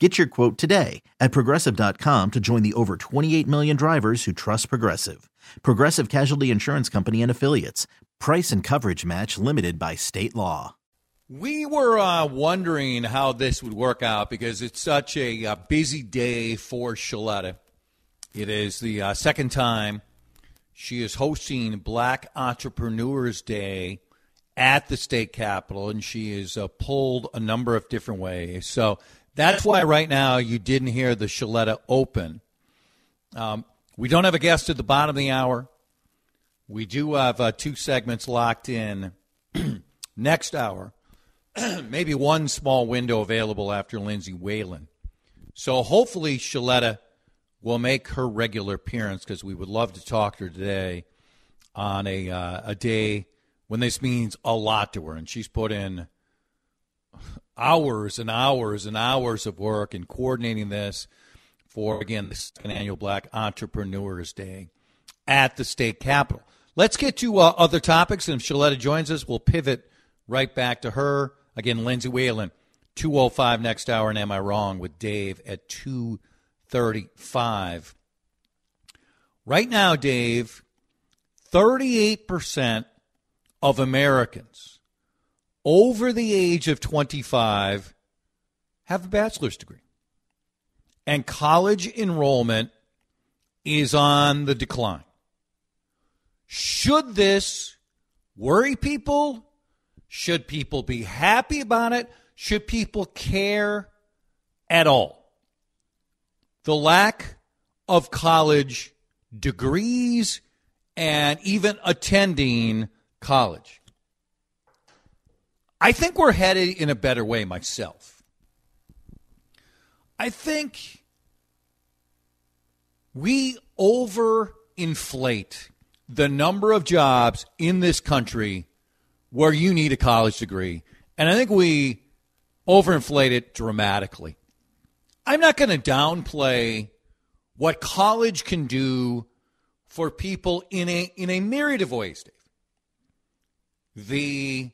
Get your quote today at progressive.com to join the over 28 million drivers who trust Progressive. Progressive Casualty Insurance Company and Affiliates. Price and coverage match limited by state law. We were uh, wondering how this would work out because it's such a, uh, busy day for Shaletta. It is the uh, second time she is hosting Black Entrepreneurs Day at the state capitol, and she is uh, pulled a number of different ways. So that's why right now you didn't hear the Shaletta open. Um, we don't have a guest at the bottom of the hour. We do have uh, two segments locked in next hour. Maybe one small window available after Lindsay Whalen. So hopefully Shaletta will make her regular appearance because we would love to talk to her today on a uh, a day when this means a lot to her, and she's put in hours and hours and hours of work in coordinating this for, again, the second annual Black Entrepreneurs Day at the state capitol. Let's get to uh, other topics, and if Shaletta joins us, we'll pivot right back to her. Again, Lindsay Whalen, 205 next hour, and Am I Wrong with Dave at 235. Right now, Dave, 38% of Americans over the age of 25 have a bachelor's degree. And college enrollment is on the decline. Should this worry people? Should people be happy about it? Should people care at all? The lack of college degrees and even attending college. I think we're headed in a better way myself. I think we overinflate the number of jobs in this country where you need a college degree. And I think we overinflate it dramatically. I'm not going to downplay what college can do for people in a in a myriad of ways, Dave. The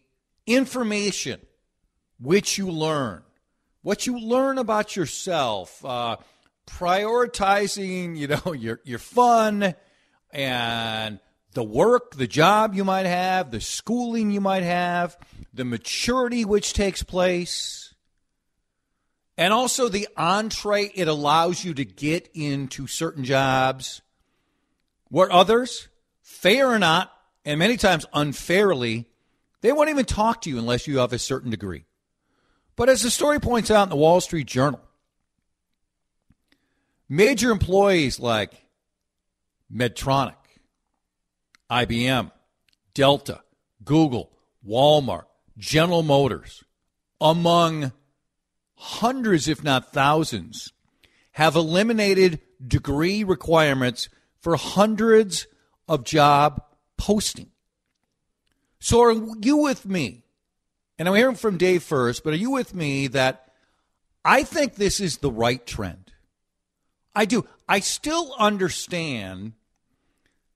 information which you learn, what you learn about yourself, uh, prioritizing, you know, your your fun and the work, the job you might have, the schooling you might have, the maturity which takes place, and also the entree it allows you to get into certain jobs where others, fair or not, and many times unfairly, they won't even talk to you unless you have a certain degree. But as the story points out in the Wall Street Journal, major employees like Medtronic, IBM, Delta, Google, Walmart, General Motors, among hundreds, if not thousands, have eliminated degree requirements for hundreds of job postings. So are you with me? And I'm hearing from Dave first, but are you with me that I think this is the right trend? I do. I still understand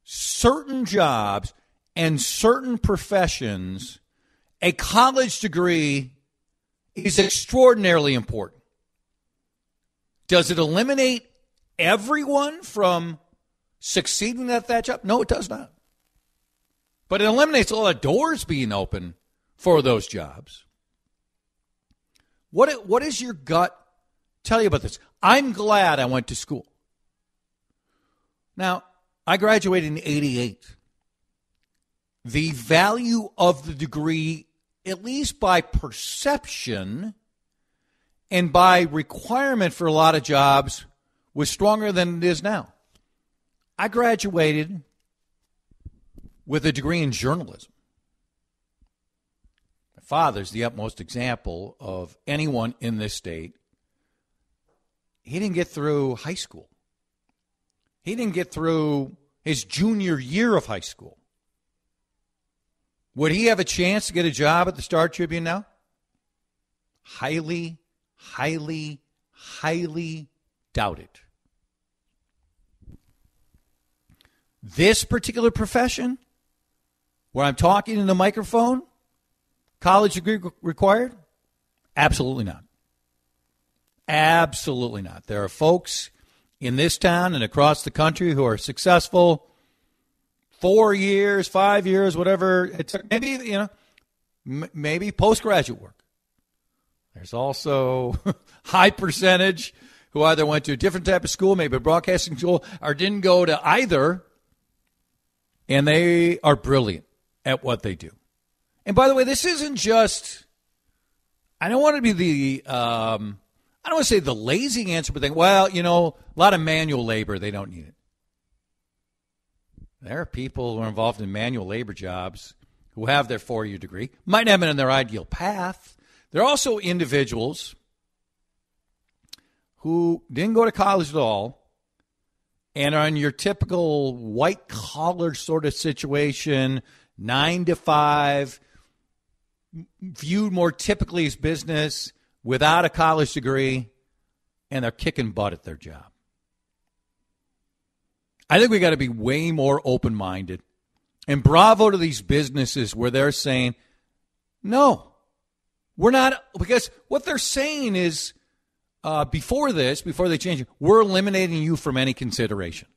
certain jobs and certain professions, a college degree is extraordinarily important. Does it eliminate everyone from succeeding at that job? No, it does not. But it eliminates a lot of doors being open for those jobs. What what is your gut tell you about this. I'm glad I went to school. Now, I graduated in 88. The value of the degree, at least by perception and by requirement for a lot of jobs, was stronger than it is now. I graduated with a degree in journalism. My father's the utmost example of anyone in this state. He didn't get through high school. He didn't get through his junior year of high school. Would he have a chance to get a job at the Star Tribune now? Highly, highly, highly doubted. This particular profession, where I'm talking in the microphone, college degree required? Absolutely not. Absolutely not. There are folks in this town and across the country who are successful four years, five years, whatever. It's maybe you know, maybe postgraduate work. There's also high percentage who either went to a different type of school, maybe a broadcasting school, or didn't go to either, and they are brilliant at what they do. And by the way, this isn't just. I don't want to be the. Um, I don't want to say the lazy answer, but think, well, you know, a lot of manual labor, they don't need it. There are people who are involved in manual labor jobs who have their four year degree, might not have been in their ideal path. There are also individuals who didn't go to college at all and are in your typical white collar sort of situation, nine to five, viewed more typically as business without a college degree, and they're kicking butt at their job. I think we got to be way more open minded. And bravo to these businesses where they're saying, no, we're not, because what they're saying is uh, before this, before they change it, we're eliminating you from any consideration.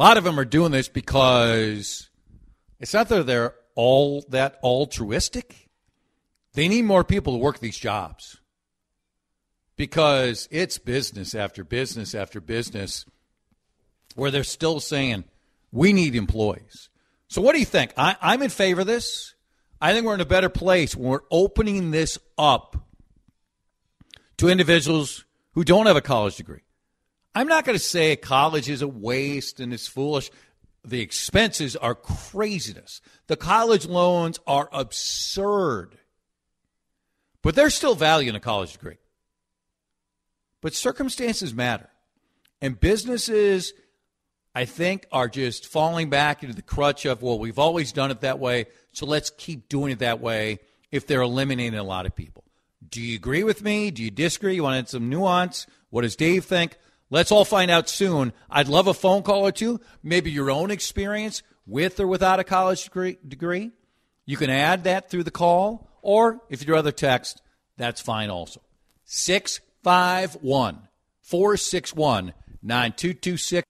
A lot of them are doing this because it's not that they're all that altruistic. They need more people to work these jobs because it's business after business after business where they're still saying, we need employees. So, what do you think? I, I'm in favor of this. I think we're in a better place when we're opening this up to individuals who don't have a college degree. I'm not going to say college is a waste and it's foolish. The expenses are craziness. The college loans are absurd. But there's still value in a college degree. But circumstances matter. And businesses, I think, are just falling back into the crutch of, well, we've always done it that way, so let's keep doing it that way if they're eliminating a lot of people. Do you agree with me? Do you disagree? You want to add some nuance? What does Dave think? Let's all find out soon. I'd love a phone call or two, maybe your own experience with or without a college degree. You can add that through the call or if you'd rather text, that's fine also. 651 461 9226.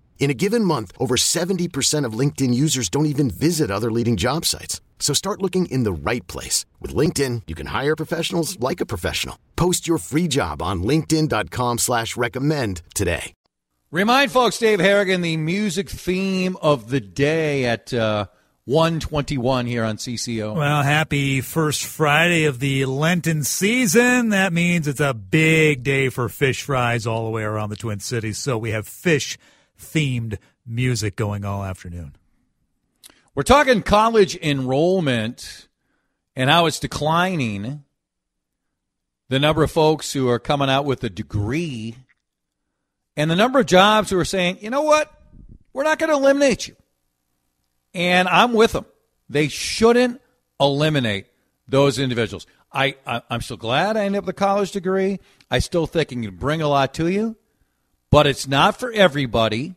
In a given month, over 70% of LinkedIn users don't even visit other leading job sites. So start looking in the right place. With LinkedIn, you can hire professionals like a professional. Post your free job on linkedin.com slash recommend today. Remind folks, Dave Harrigan, the music theme of the day at uh, 121 here on CCO. Well, happy first Friday of the Lenten season. That means it's a big day for fish fries all the way around the Twin Cities. So we have fish themed music going all afternoon. We're talking college enrollment and how it's declining. The number of folks who are coming out with a degree and the number of jobs who are saying, you know what, we're not going to eliminate you. And I'm with them. They shouldn't eliminate those individuals. I, I am still glad I ended up with a college degree. I still think it can bring a lot to you, but it's not for everybody.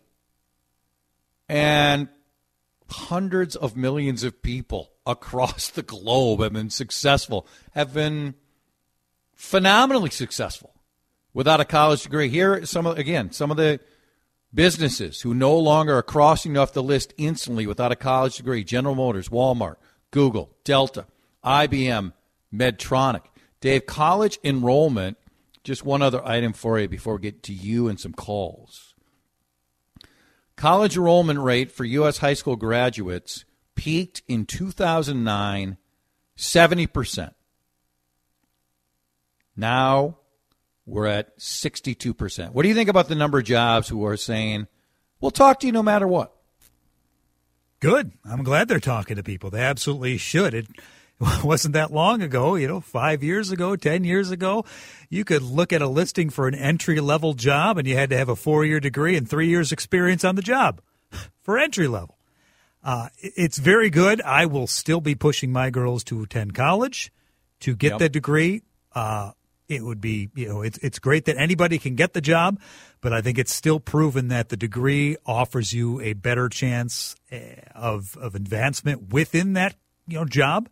And hundreds of millions of people across the globe have been successful, have been phenomenally successful without a college degree. Here, some of, again, some of the businesses who no longer are crossing off the list instantly without a college degree: General Motors, Walmart, Google, Delta, IBM, Medtronic. Dave, college enrollment. Just one other item for you before we get to you and some calls. College enrollment rate for U.S. high school graduates peaked in 2009, 70%. Now we're at 62%. What do you think about the number of jobs who are saying, we'll talk to you no matter what? Good. I'm glad they're talking to people. They absolutely should. It wasn't that long ago, you know, five years ago, 10 years ago, you could look at a listing for an entry level job and you had to have a four year degree and three years experience on the job for entry level. Uh, it's very good. I will still be pushing my girls to attend college to get yep. the degree. Uh, it would be, you know, it's, it's great that anybody can get the job, but I think it's still proven that the degree offers you a better chance eh, of, of advancement within that, you know, job,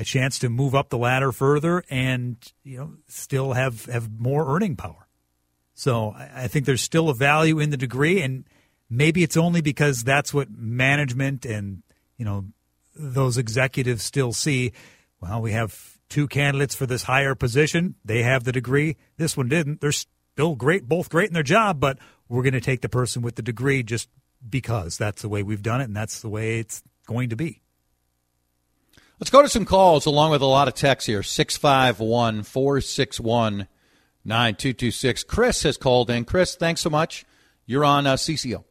a chance to move up the ladder further and, you know, still have, have more earning power. So I, I think there's still a value in the degree and maybe it's only because that's what management and, you know, those executives still see. Well, we have two candidates for this higher position. They have the degree. This one didn't. They're still great, both great in their job, but we're going to take the person with the degree just because that's the way we've done it and that's the way it's going to be. Let's go to some calls along with a lot of texts here 651 461 9226. Chris has called in. Chris, thanks so much. You're on uh, CCO.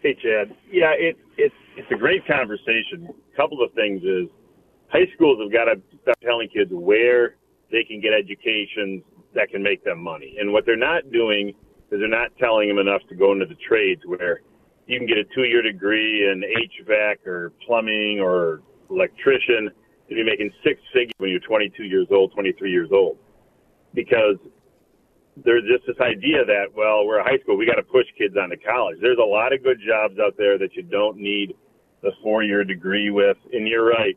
Hey, Chad. Yeah, it, it, it's a great conversation. A couple of things is high schools have got to start telling kids where they can get educations that can make them money. And what they're not doing is they're not telling them enough to go into the trades where you can get a two-year degree in HVAC or plumbing or electrician and be making six figures when you're 22 years old, 23 years old. Because there's just this idea that, well, we're a high school, we got to push kids on to college. There's a lot of good jobs out there that you don't need the four-year degree with. And you're right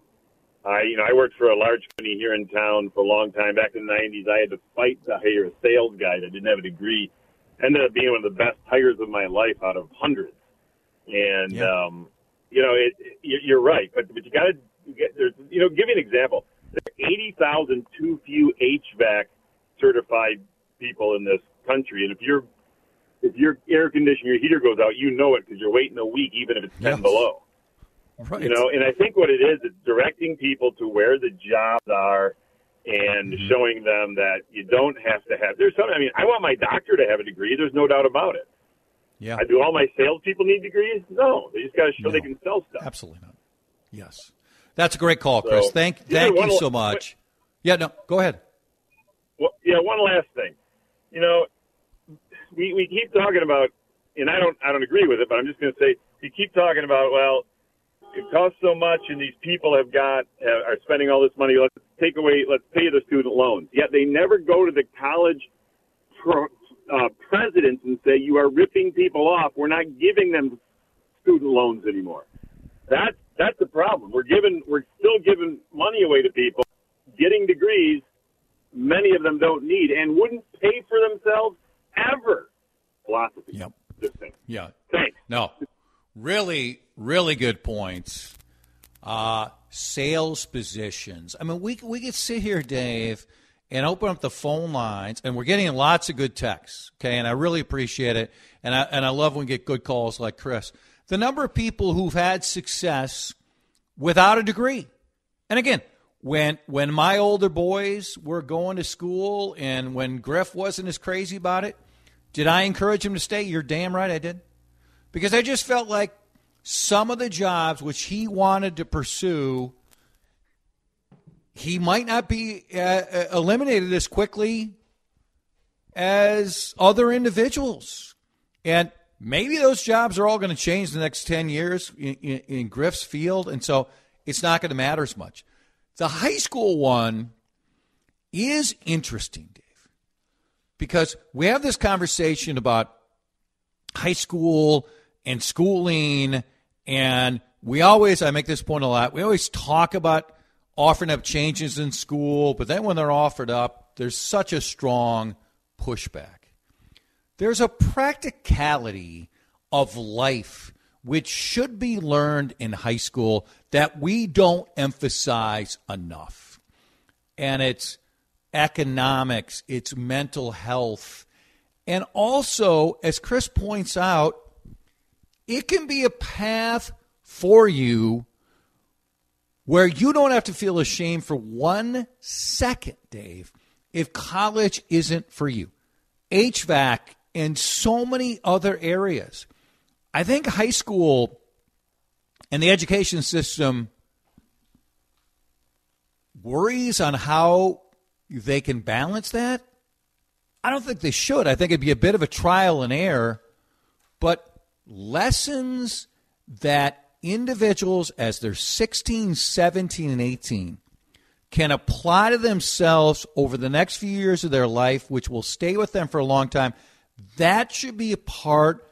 I, you know, I worked for a large company here in town for a long time. Back in the '90s, I had to fight to hire a sales guy that didn't have a degree. Ended up being one of the best hires of my life out of hundreds. And yeah. um, you know, it, it, you're right, but but you got to get there's you know, give you an example. There's 80,000 too few HVAC certified people in this country, and if you're if your air conditioner, your heater goes out, you know it because you're waiting a week, even if it's 10 yes. below. Right. You know, and I think what it is, it's directing people to where the jobs are and mm-hmm. showing them that you don't have to have. There's some. I mean, I want my doctor to have a degree. There's no doubt about it. Yeah. I do all my salespeople need degrees? No, they just got to show no, they can sell stuff. Absolutely not. Yes, that's a great call, Chris. So, thank thank you so much. yeah, no, go ahead. Well, yeah, one last thing. You know, we we keep talking about, and I don't I don't agree with it, but I'm just going to say you keep talking about well it costs so much, and these people have got uh, are spending all this money. Let's take away, let's pay the student loans. Yet they never go to the college pro, uh, presidents and say you are ripping people off. We're not giving them student loans anymore. That's that's the problem. We're giving we're still giving money away to people, getting degrees many of them don't need and wouldn't pay for themselves ever. Philosophy. Yep. Yeah. Thanks. No, really, really good points. Uh, sales positions. I mean, we we could sit here, Dave, and open up the phone lines, and we're getting lots of good texts. Okay, and I really appreciate it, and I and I love when we get good calls like Chris. The number of people who've had success without a degree, and again, when when my older boys were going to school, and when Griff wasn't as crazy about it, did I encourage him to stay? You're damn right I did, because I just felt like some of the jobs which he wanted to pursue he might not be uh, uh, eliminated as quickly as other individuals. And maybe those jobs are all going to change the next 10 years in, in, in Griff's field. And so it's not going to matter as much. The high school one is interesting, Dave, because we have this conversation about high school and schooling. And we always, I make this point a lot, we always talk about offering up changes in school, but then when they're offered up, there's such a strong pushback. There's a practicality of life which should be learned in high school that we don't emphasize enough. And it's economics, it's mental health. And also, as Chris points out, it can be a path for you where you don't have to feel ashamed for one second, Dave, if college isn't for you. HVAC and so many other areas. I think high school and the education system worries on how they can balance that. I don't think they should. I think it'd be a bit of a trial and error, but lessons that individuals as they're 16, 17, and 18 can apply to themselves over the next few years of their life, which will stay with them for a long time, that should be a part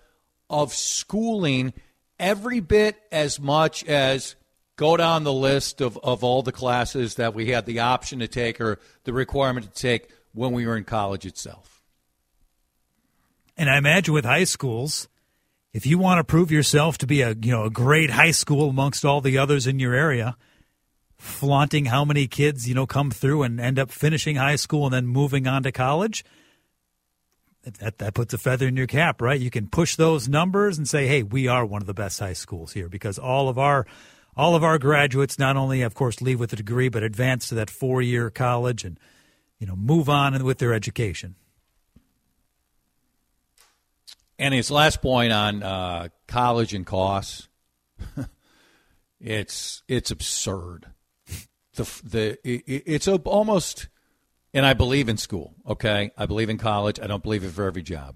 of schooling every bit as much as go down the list of, of all the classes that we had the option to take or the requirement to take when we were in college itself. And I imagine with high schools, if you want to prove yourself to be a you know a great high school amongst all the others in your area, flaunting how many kids you know come through and end up finishing high school and then moving on to college, that that puts a feather in your cap, right? You can push those numbers and say, "Hey, we are one of the best high schools here," because all of our all of our graduates not only, of course, leave with a degree, but advance to that four year college and you know move on with their education. And his last point on uh, college and costs, it's it's absurd. The the it, it's almost, and I believe in school. Okay, I believe in college. I don't believe it for every job.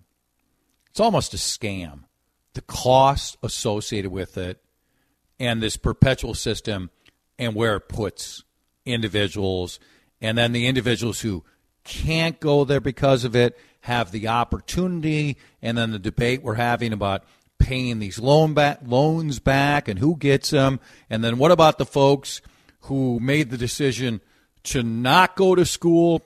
It's almost a scam. The cost associated with it, and this perpetual system, and where it puts individuals, and then the individuals who can't go there because of it have the opportunity, and then the debate we're having about paying these loan back, loans back and who gets them, and then what about the folks who made the decision to not go to school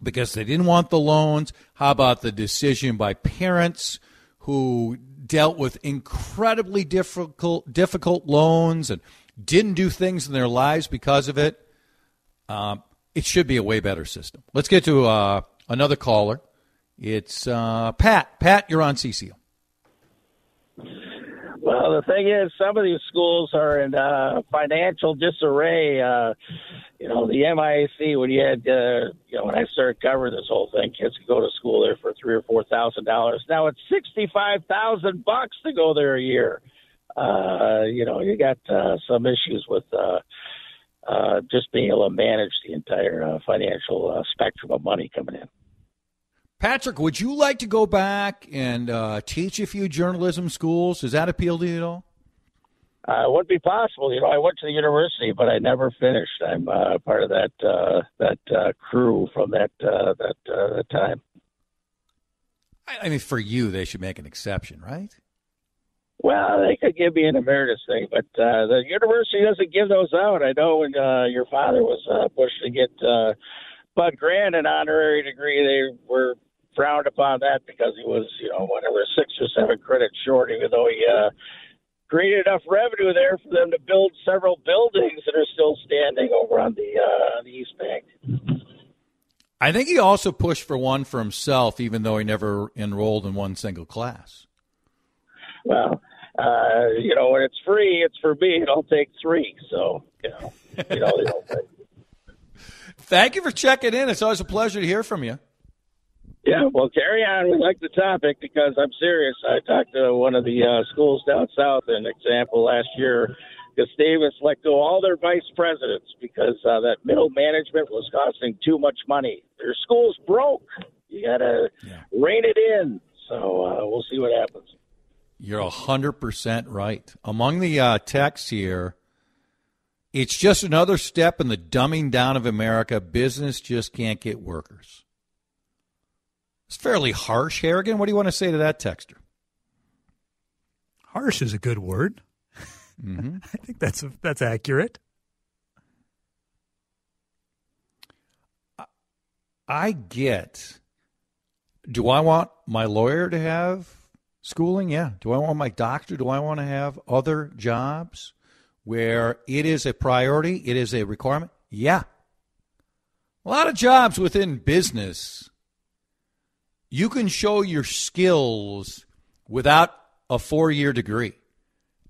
because they didn't want the loans? How about the decision by parents who dealt with incredibly difficult difficult loans and didn't do things in their lives because of it? Um, it should be a way better system. Let's get to uh, another caller. It's uh, Pat. Pat, you're on CCO. Well, the thing is, some of these schools are in uh, financial disarray. Uh, you know, the MIAC when you had, uh, you know, when I started covering this whole thing, kids could go to school there for three or four thousand dollars. Now it's sixty-five thousand bucks to go there a year. Uh, you know, you got uh, some issues with. Uh, uh, just being able to manage the entire uh, financial uh, spectrum of money coming in. Patrick, would you like to go back and uh, teach a few journalism schools? Does that appeal to you at all? Uh, it would be possible. You know, I went to the university, but I never finished. I'm uh, part of that uh, that uh, crew from that uh, that uh, time. I mean, for you, they should make an exception, right? Well, they could give me an emeritus thing, but uh, the university doesn't give those out. I know when uh, your father was uh, pushed to get uh, Bud Grant an honorary degree, they were frowned upon that because he was, you know, whatever, six or seven credits short, even though he uh, created enough revenue there for them to build several buildings that are still standing over on the uh, the East Bank. I think he also pushed for one for himself, even though he never enrolled in one single class. Well, uh, you know, when it's free, it's for me, and I'll take three. So, you know, you know the whole thing. Thank you for checking in. It's always a pleasure to hear from you. Yeah, well, carry on. We like the topic because I'm serious. I talked to one of the uh, schools down south, an example last year. Gustavus let go all their vice presidents because uh, that middle management was costing too much money. Their school's broke. You got to yeah. rein it in. So uh, we'll see what happens. You're 100% right. Among the uh, texts here, it's just another step in the dumbing down of America. Business just can't get workers. It's fairly harsh, Harrigan. What do you want to say to that texter? Harsh is a good word. Mm-hmm. I think that's that's accurate. I get. Do I want my lawyer to have schooling? Yeah. Do I want my doctor? Do I want to have other jobs where it is a priority? It is a requirement? Yeah. A lot of jobs within business you can show your skills without a four year degree.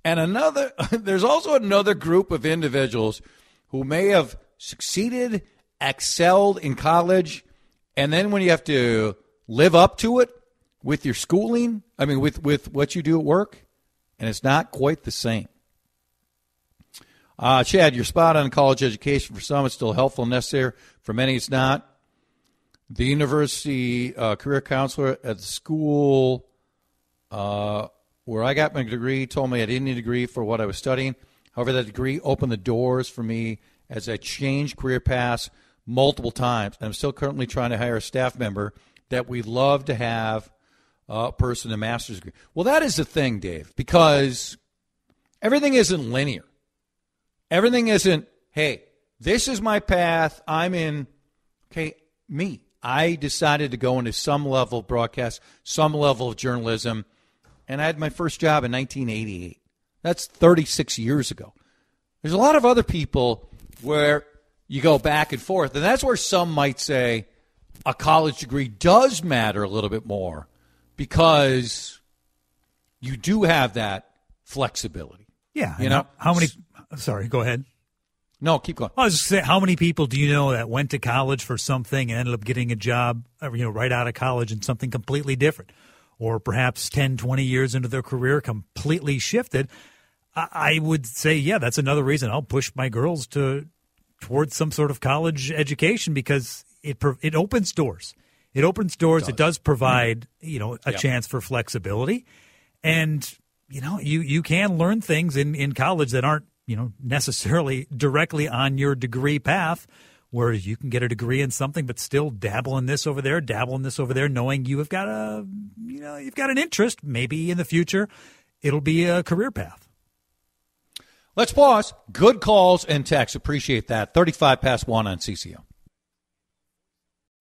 And another, there's also another group of individuals who may have succeeded, excelled in college, and then when you have to live up to it with your schooling, I mean, with, with what you do at work, and it's not quite the same. Uh, Chad, you're spot on college education. For some, it's still helpful and necessary. For many, it's not. The university uh, career counselor at the school uh, where I got my degree told me I didn't need a degree for what I was studying. However, that degree opened the doors for me as I changed career paths multiple times. I'm still currently trying to hire a staff member that we'd love to have a person a master's degree. Well, that is the thing, Dave, because everything isn't linear. Everything isn't, hey, this is my path. I'm in, okay, me. I decided to go into some level of broadcast, some level of journalism, and I had my first job in 1988. That's 36 years ago. There's a lot of other people where you go back and forth, and that's where some might say a college degree does matter a little bit more because you do have that flexibility. Yeah, you know how many? Sorry, go ahead. No, keep going. I was just saying, how many people do you know that went to college for something and ended up getting a job, uh, you know, right out of college in something completely different? Or perhaps 10, 20 years into their career, completely shifted. I would say, yeah, that's another reason I'll push my girls to towards some sort of college education because it it opens doors. It opens doors. It does, it does provide mm-hmm. you know a yep. chance for flexibility, and you know you you can learn things in in college that aren't you know, necessarily directly on your degree path, whereas you can get a degree in something but still dabble in this over there, dabble in this over there, knowing you have got a, you know, you've got an interest. Maybe in the future, it'll be a career path. Let's pause. Good calls and texts. Appreciate that. 35 past one on CCO.